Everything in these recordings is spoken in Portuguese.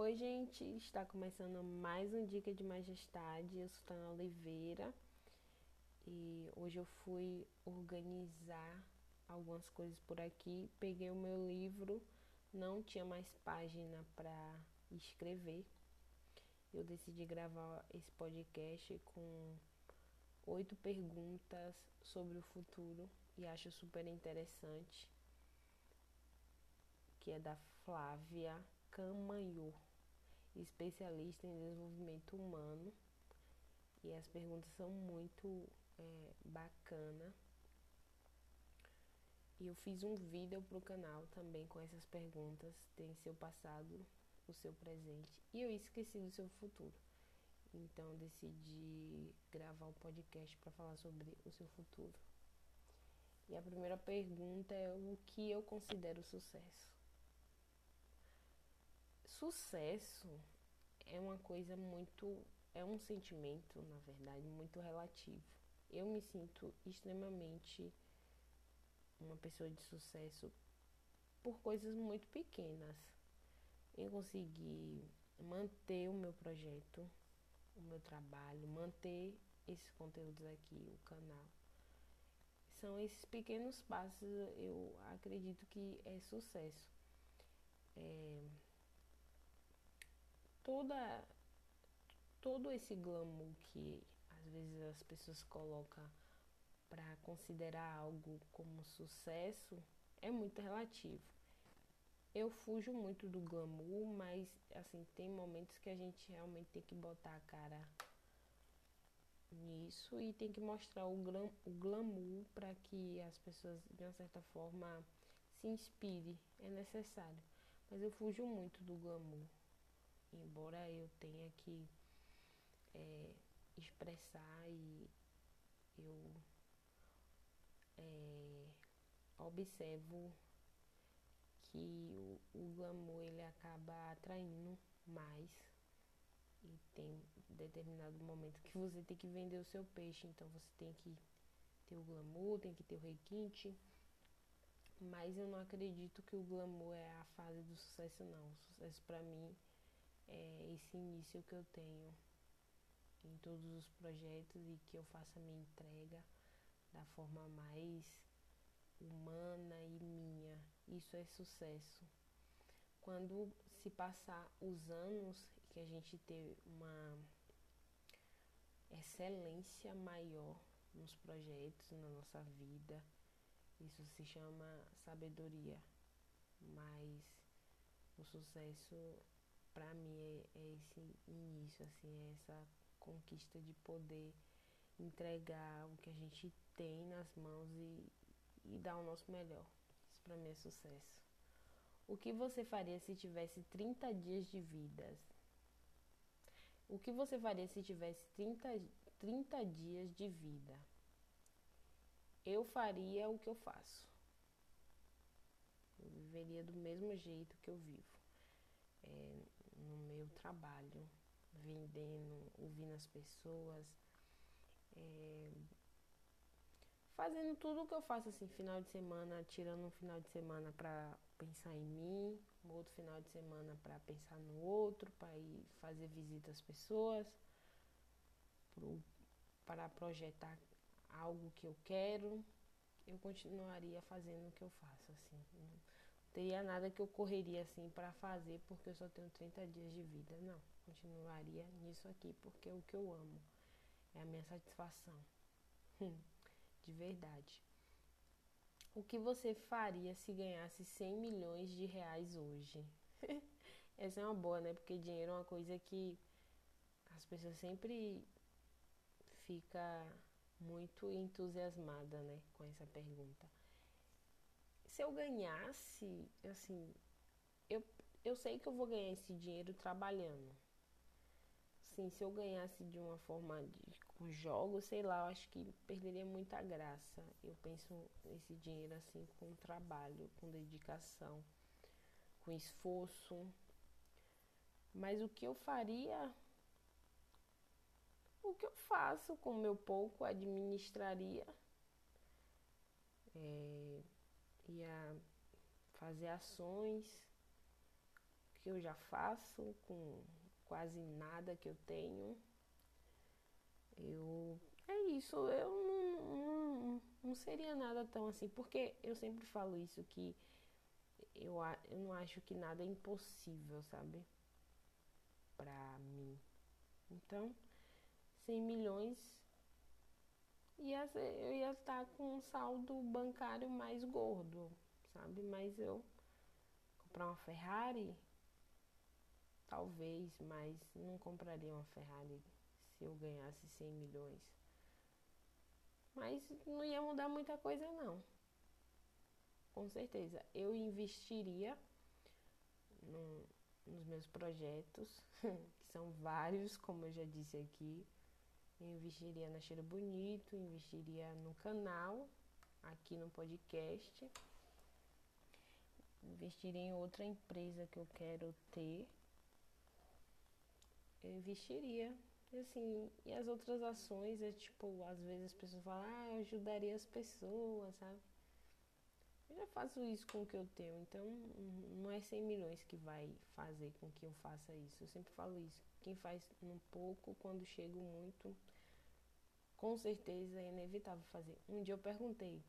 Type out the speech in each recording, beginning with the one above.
Oi, gente, está começando mais um Dica de Majestade. Eu sou Tana Oliveira e hoje eu fui organizar algumas coisas por aqui. Peguei o meu livro, não tinha mais página para escrever. Eu decidi gravar esse podcast com oito perguntas sobre o futuro e acho super interessante. Que é da Flávia Camanhô, especialista em desenvolvimento humano. E as perguntas são muito é, bacana. E eu fiz um vídeo para o canal também com essas perguntas. Tem seu passado, o seu presente e eu esqueci do seu futuro. Então decidi gravar o um podcast para falar sobre o seu futuro. E a primeira pergunta é o que eu considero sucesso. Sucesso é uma coisa muito. é um sentimento, na verdade, muito relativo. Eu me sinto extremamente uma pessoa de sucesso por coisas muito pequenas. Eu consegui manter o meu projeto, o meu trabalho, manter esses conteúdos aqui, o canal. São esses pequenos passos, eu acredito que é sucesso. É, toda todo esse glamour que às vezes as pessoas colocam para considerar algo como sucesso é muito relativo. Eu fujo muito do glamour, mas assim, tem momentos que a gente realmente tem que botar a cara nisso e tem que mostrar o, glam, o glamour para que as pessoas de uma certa forma se inspire, é necessário. Mas eu fujo muito do glamour embora eu tenha que é, expressar e eu é, observo que o, o glamour ele acaba atraindo mais e tem determinado momento que você tem que vender o seu peixe, então você tem que ter o glamour, tem que ter o requinte. Mas eu não acredito que o glamour é a fase do sucesso não. O sucesso para mim é, esse início que eu tenho em todos os projetos e que eu faça minha entrega da forma mais humana e minha. Isso é sucesso. Quando se passar os anos que a gente ter uma excelência maior nos projetos, na nossa vida, isso se chama sabedoria. Mas o sucesso para mim é, é, esse início, assim, é essa conquista de poder entregar o que a gente tem nas mãos e, e dar o nosso melhor. Isso para mim é sucesso. O que você faria se tivesse 30 dias de vida? O que você faria se tivesse 30, 30 dias de vida? Eu faria o que eu faço. Eu viveria do mesmo jeito que eu vivo. É, no meu trabalho, vendendo, ouvindo as pessoas, é, fazendo tudo o que eu faço assim, final de semana, tirando um final de semana para pensar em mim, um outro final de semana para pensar no outro, para ir fazer visita às pessoas, para projetar algo que eu quero, eu continuaria fazendo o que eu faço assim teria nada que eu correria assim para fazer porque eu só tenho 30 dias de vida. Não, continuaria nisso aqui porque é o que eu amo. É a minha satisfação. de verdade. O que você faria se ganhasse 100 milhões de reais hoje? Essa é uma boa, né? Porque dinheiro é uma coisa que as pessoas sempre fica muito entusiasmada, né, com essa pergunta se eu ganhasse, assim, eu, eu sei que eu vou ganhar esse dinheiro trabalhando. Sim, se eu ganhasse de uma forma de com jogos, sei lá, eu acho que perderia muita graça. Eu penso esse dinheiro assim com trabalho, com dedicação, com esforço. Mas o que eu faria? O que eu faço com o meu pouco administraria. É, ia fazer ações que que eu já faço com quase nada que eu tenho. Eu é isso, eu não, não, não seria nada tão assim, porque eu sempre falo isso que eu, eu não acho que nada é impossível, sabe? Pra mim. Então, 100 milhões ia eu ia estar com um saldo bancário mais gordo, sabe? Mas eu comprar uma Ferrari, talvez, mas não compraria uma Ferrari se eu ganhasse 100 milhões. Mas não ia mudar muita coisa não. Com certeza. Eu investiria no, nos meus projetos, que são vários, como eu já disse aqui. Eu investiria na Cheiro Bonito, investiria no canal, aqui no podcast. Investiria em outra empresa que eu quero ter. Eu investiria. Assim, e as outras ações é tipo, às vezes as pessoas falam, ah, eu ajudaria as pessoas, sabe? Eu já faço isso com o que eu tenho, então não é 100 milhões que vai fazer com que eu faça isso. Eu sempre falo isso. Quem faz um pouco, quando chega muito, com certeza é inevitável fazer. Um dia eu perguntei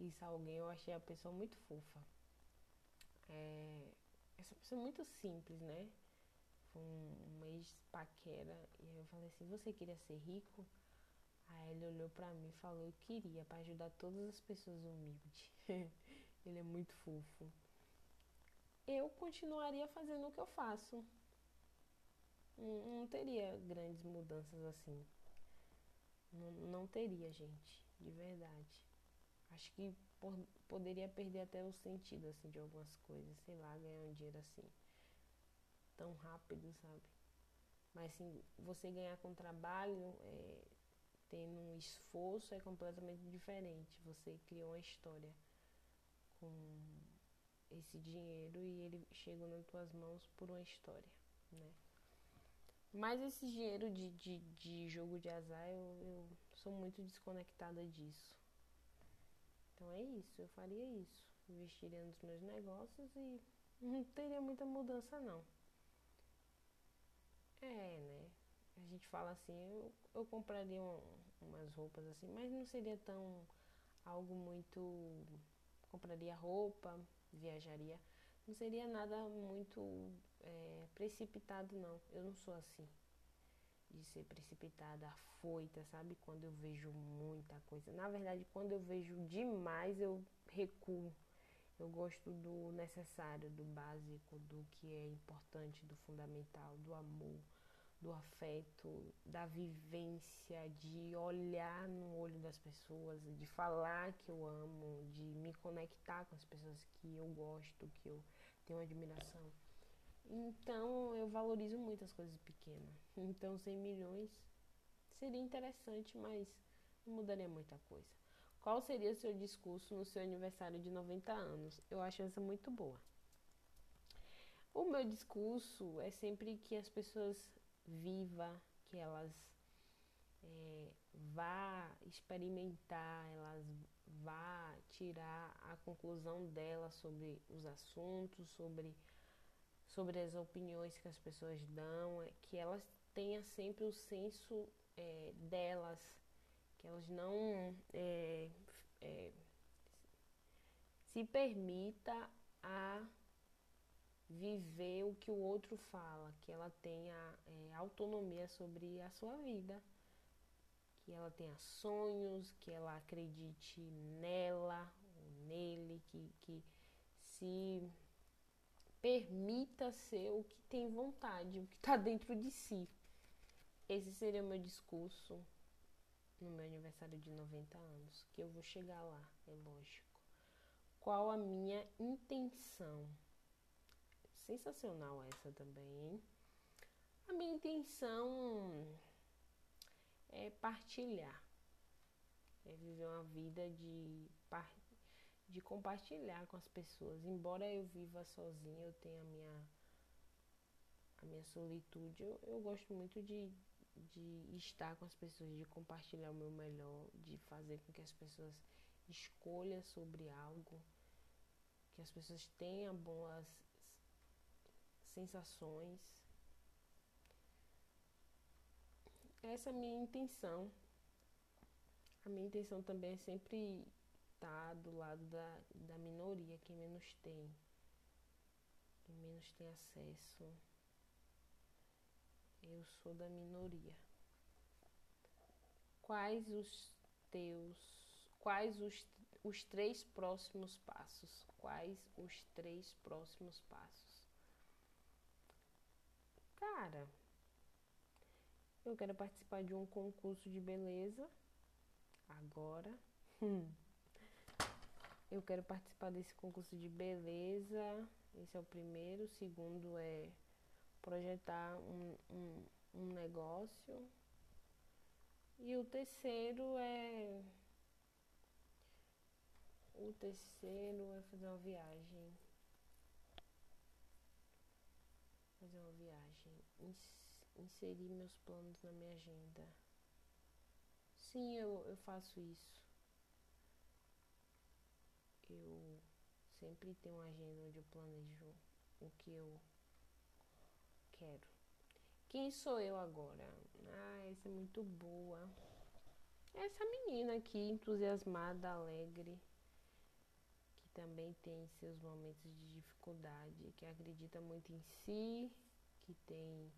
isso a alguém, eu achei a pessoa muito fofa. É, essa pessoa é muito simples, né? Foi um, um ex-paquera. E eu falei assim, você queria ser rico? Aí ele olhou pra mim e falou, eu queria, para ajudar todas as pessoas humildes. ele é muito fofo. Eu continuaria fazendo o que eu faço. Não, não teria grandes mudanças assim. Não, não teria, gente, de verdade. Acho que por, poderia perder até o sentido assim de algumas coisas, sei lá, ganhar um dinheiro assim tão rápido, sabe? Mas assim, você ganhar com trabalho, é, tendo um esforço é completamente diferente. Você criou uma história com esse dinheiro e ele chegou nas tuas mãos por uma história, né? Mas esse dinheiro de, de, de jogo de azar, eu, eu sou muito desconectada disso. Então é isso, eu faria isso. Investiria nos meus negócios e não teria muita mudança não. É, né? A gente fala assim, eu, eu compraria um, umas roupas assim, mas não seria tão algo muito. Compraria roupa, viajaria. Não seria nada muito é, precipitado, não. Eu não sou assim. De ser precipitada, afoita, sabe? Quando eu vejo muita coisa. Na verdade, quando eu vejo demais, eu recuo. Eu gosto do necessário, do básico, do que é importante, do fundamental, do amor, do afeto, da vivência, de olhar no olho das pessoas, de falar que eu amo, de me conectar com as pessoas que eu gosto, que eu tenho admiração. Então eu valorizo muito as coisas pequenas. Então 100 milhões seria interessante, mas não mudaria muita coisa. Qual seria o seu discurso no seu aniversário de 90 anos? Eu acho essa muito boa. O meu discurso é sempre que as pessoas viva, que elas é, vá experimentar, elas vá tirar a conclusão dela sobre os assuntos, sobre, sobre as opiniões que as pessoas dão, é, que elas tenham sempre o senso é, delas, que elas não é, é, se permita a viver o que o outro fala, que ela tenha é, autonomia sobre a sua vida, que ela tenha sonhos, que ela acredite nela ou nele, que, que se permita ser o que tem vontade, o que está dentro de si. Esse seria o meu discurso no meu aniversário de 90 anos, que eu vou chegar lá, é lógico. Qual a minha intenção? Sensacional essa também, hein? A minha intenção é partilhar, é viver uma vida de, de compartilhar com as pessoas. Embora eu viva sozinha, eu tenha a minha, a minha solitude, eu, eu gosto muito de, de estar com as pessoas, de compartilhar o meu melhor, de fazer com que as pessoas escolham sobre algo, que as pessoas tenham boas sensações. Essa é a minha intenção. A minha intenção também é sempre estar do lado da, da minoria, quem menos tem, quem menos tem acesso. Eu sou da minoria. Quais os teus, quais os, os três próximos passos? Quais os três próximos passos? Cara, eu quero participar de um concurso de beleza agora. Hum. Eu quero participar desse concurso de beleza. Esse é o primeiro. O segundo é projetar um, um, um negócio. E o terceiro é. O terceiro é fazer uma viagem. Fazer uma viagem. Inserir meus planos na minha agenda. Sim, eu, eu faço isso. Eu sempre tenho uma agenda onde eu planejo o que eu quero. Quem sou eu agora? Ah, essa é muito boa. Essa menina aqui, entusiasmada, alegre, que também tem seus momentos de dificuldade, que acredita muito em si, que tem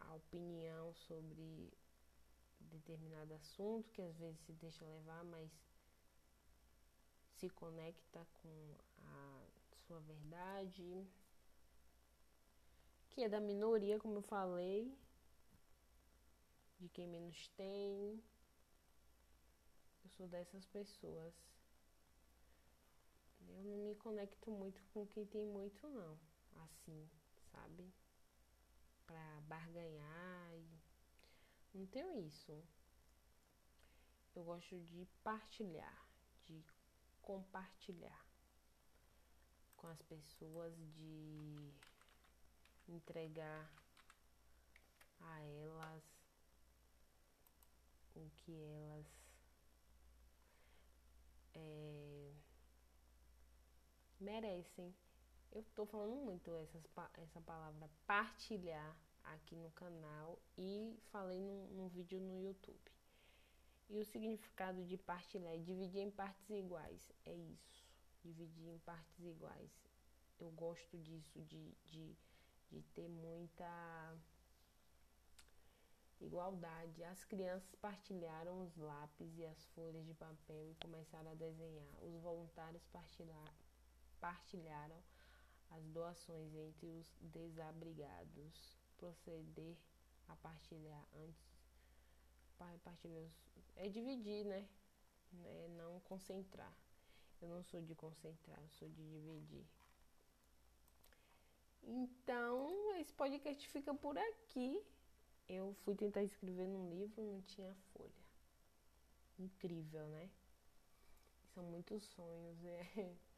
a opinião sobre determinado assunto, que às vezes se deixa levar, mas se conecta com a sua verdade que é da minoria, como eu falei, de quem menos tem. Eu sou dessas pessoas. Eu não me conecto muito com quem tem muito, não. Assim, sabe? Pra barganhar e. Não tenho isso. Eu gosto de partilhar, de compartilhar com as pessoas, de entregar a elas o que elas é, merecem. Eu tô falando muito essas, essa palavra partilhar aqui no canal e falei num, num vídeo no YouTube. E o significado de partilhar é dividir em partes iguais. É isso. Dividir em partes iguais. Eu gosto disso, de, de de ter muita igualdade. As crianças partilharam os lápis e as folhas de papel e começaram a desenhar. Os voluntários partilharam as doações entre os desabrigados. Proceder a partilhar antes. Partilhar é dividir, né? É não concentrar. Eu não sou de concentrar, eu sou de dividir. Então, esse podcast fica por aqui. Eu fui tentar escrever num livro, não tinha folha. Incrível, né? São muitos sonhos. É...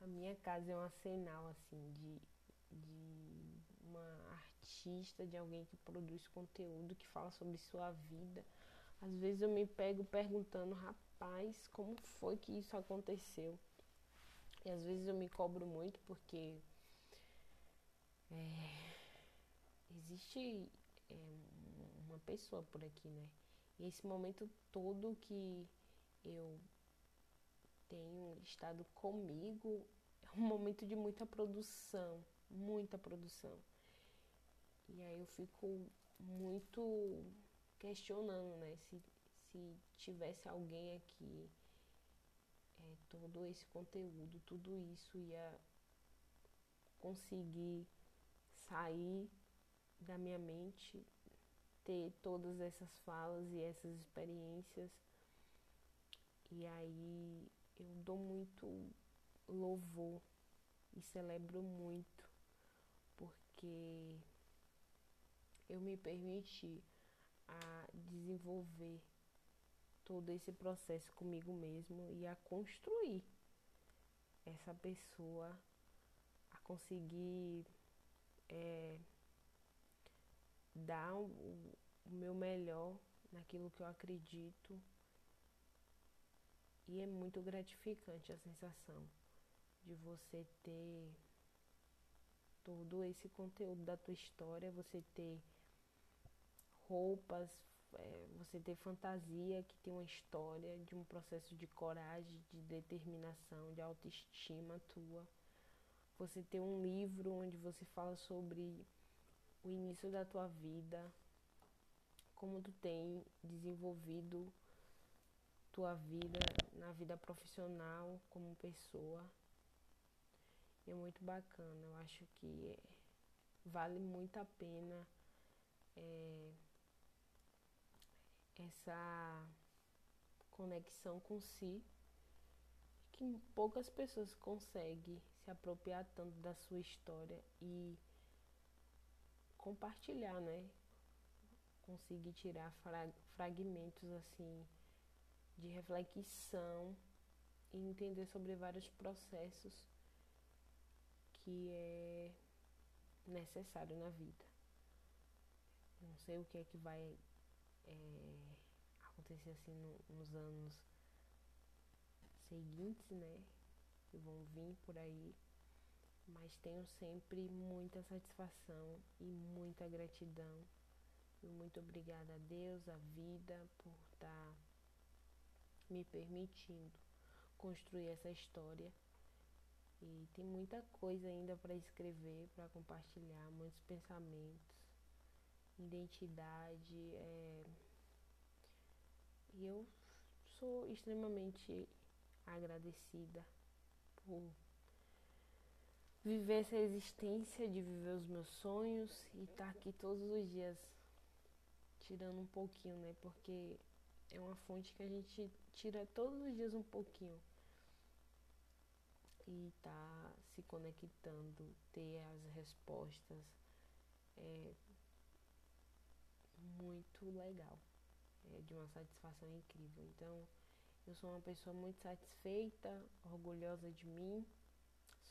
A minha casa é um arsenal, assim, de, de uma artista, de alguém que produz conteúdo, que fala sobre sua vida. Às vezes eu me pego perguntando, rapaz, como foi que isso aconteceu? E às vezes eu me cobro muito porque é, existe é, uma pessoa por aqui, né? E esse momento todo que eu tenho estado comigo é um momento de muita produção, muita produção. E aí eu fico muito questionando, né? Se, se tivesse alguém aqui, é, todo esse conteúdo, tudo isso ia conseguir sair da minha mente, ter todas essas falas e essas experiências. E aí eu dou muito louvor e celebro muito, porque eu me permiti a desenvolver todo esse processo comigo mesmo e a construir essa pessoa, a conseguir é, dar o, o meu melhor naquilo que eu acredito. E é muito gratificante a sensação de você ter todo esse conteúdo da tua história, você ter roupas, é, você ter fantasia que tem uma história de um processo de coragem, de determinação, de autoestima tua. Você ter um livro onde você fala sobre o início da tua vida, como tu tem desenvolvido tua vida na vida profissional como pessoa. É muito bacana. Eu acho que vale muito a pena é, essa conexão com si que poucas pessoas conseguem se apropriar tanto da sua história e compartilhar, né? Conseguir tirar fragmentos assim de reflexão e entender sobre vários processos que é necessário na vida. Não sei o que é que vai é, acontecer assim no, nos anos seguintes, né? Que vão vir por aí. Mas tenho sempre muita satisfação e muita gratidão. E muito obrigada a Deus, a vida, por estar tá me permitindo construir essa história. E tem muita coisa ainda para escrever, para compartilhar, muitos pensamentos, identidade. É... E eu sou extremamente agradecida por viver essa existência, de viver os meus sonhos e estar tá aqui todos os dias tirando um pouquinho, né? Porque é uma fonte que a gente tira todos os dias um pouquinho e tá se conectando, ter as respostas é muito legal, é de uma satisfação incrível. Então, eu sou uma pessoa muito satisfeita, orgulhosa de mim,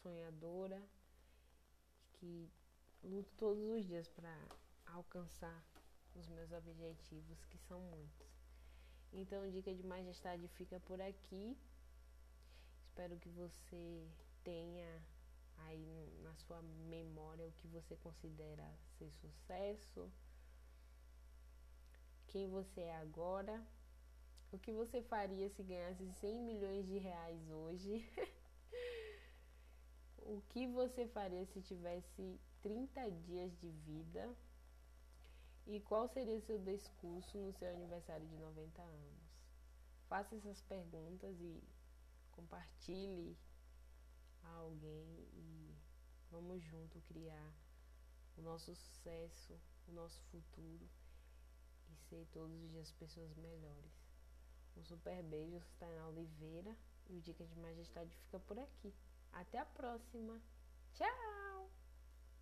sonhadora, que luto todos os dias para alcançar os meus objetivos, que são muitos. Então, Dica de Majestade fica por aqui. Espero que você tenha aí na sua memória o que você considera ser sucesso, quem você é agora, o que você faria se ganhasse 100 milhões de reais hoje, o que você faria se tivesse 30 dias de vida e qual seria seu discurso no seu aniversário de 90 anos? Faça essas perguntas e compartilhe a alguém e vamos junto criar o nosso sucesso, o nosso futuro e ser todos os dias pessoas melhores. Um super beijo, Tainá Oliveira e o Dica de Majestade fica por aqui. Até a próxima. Tchau!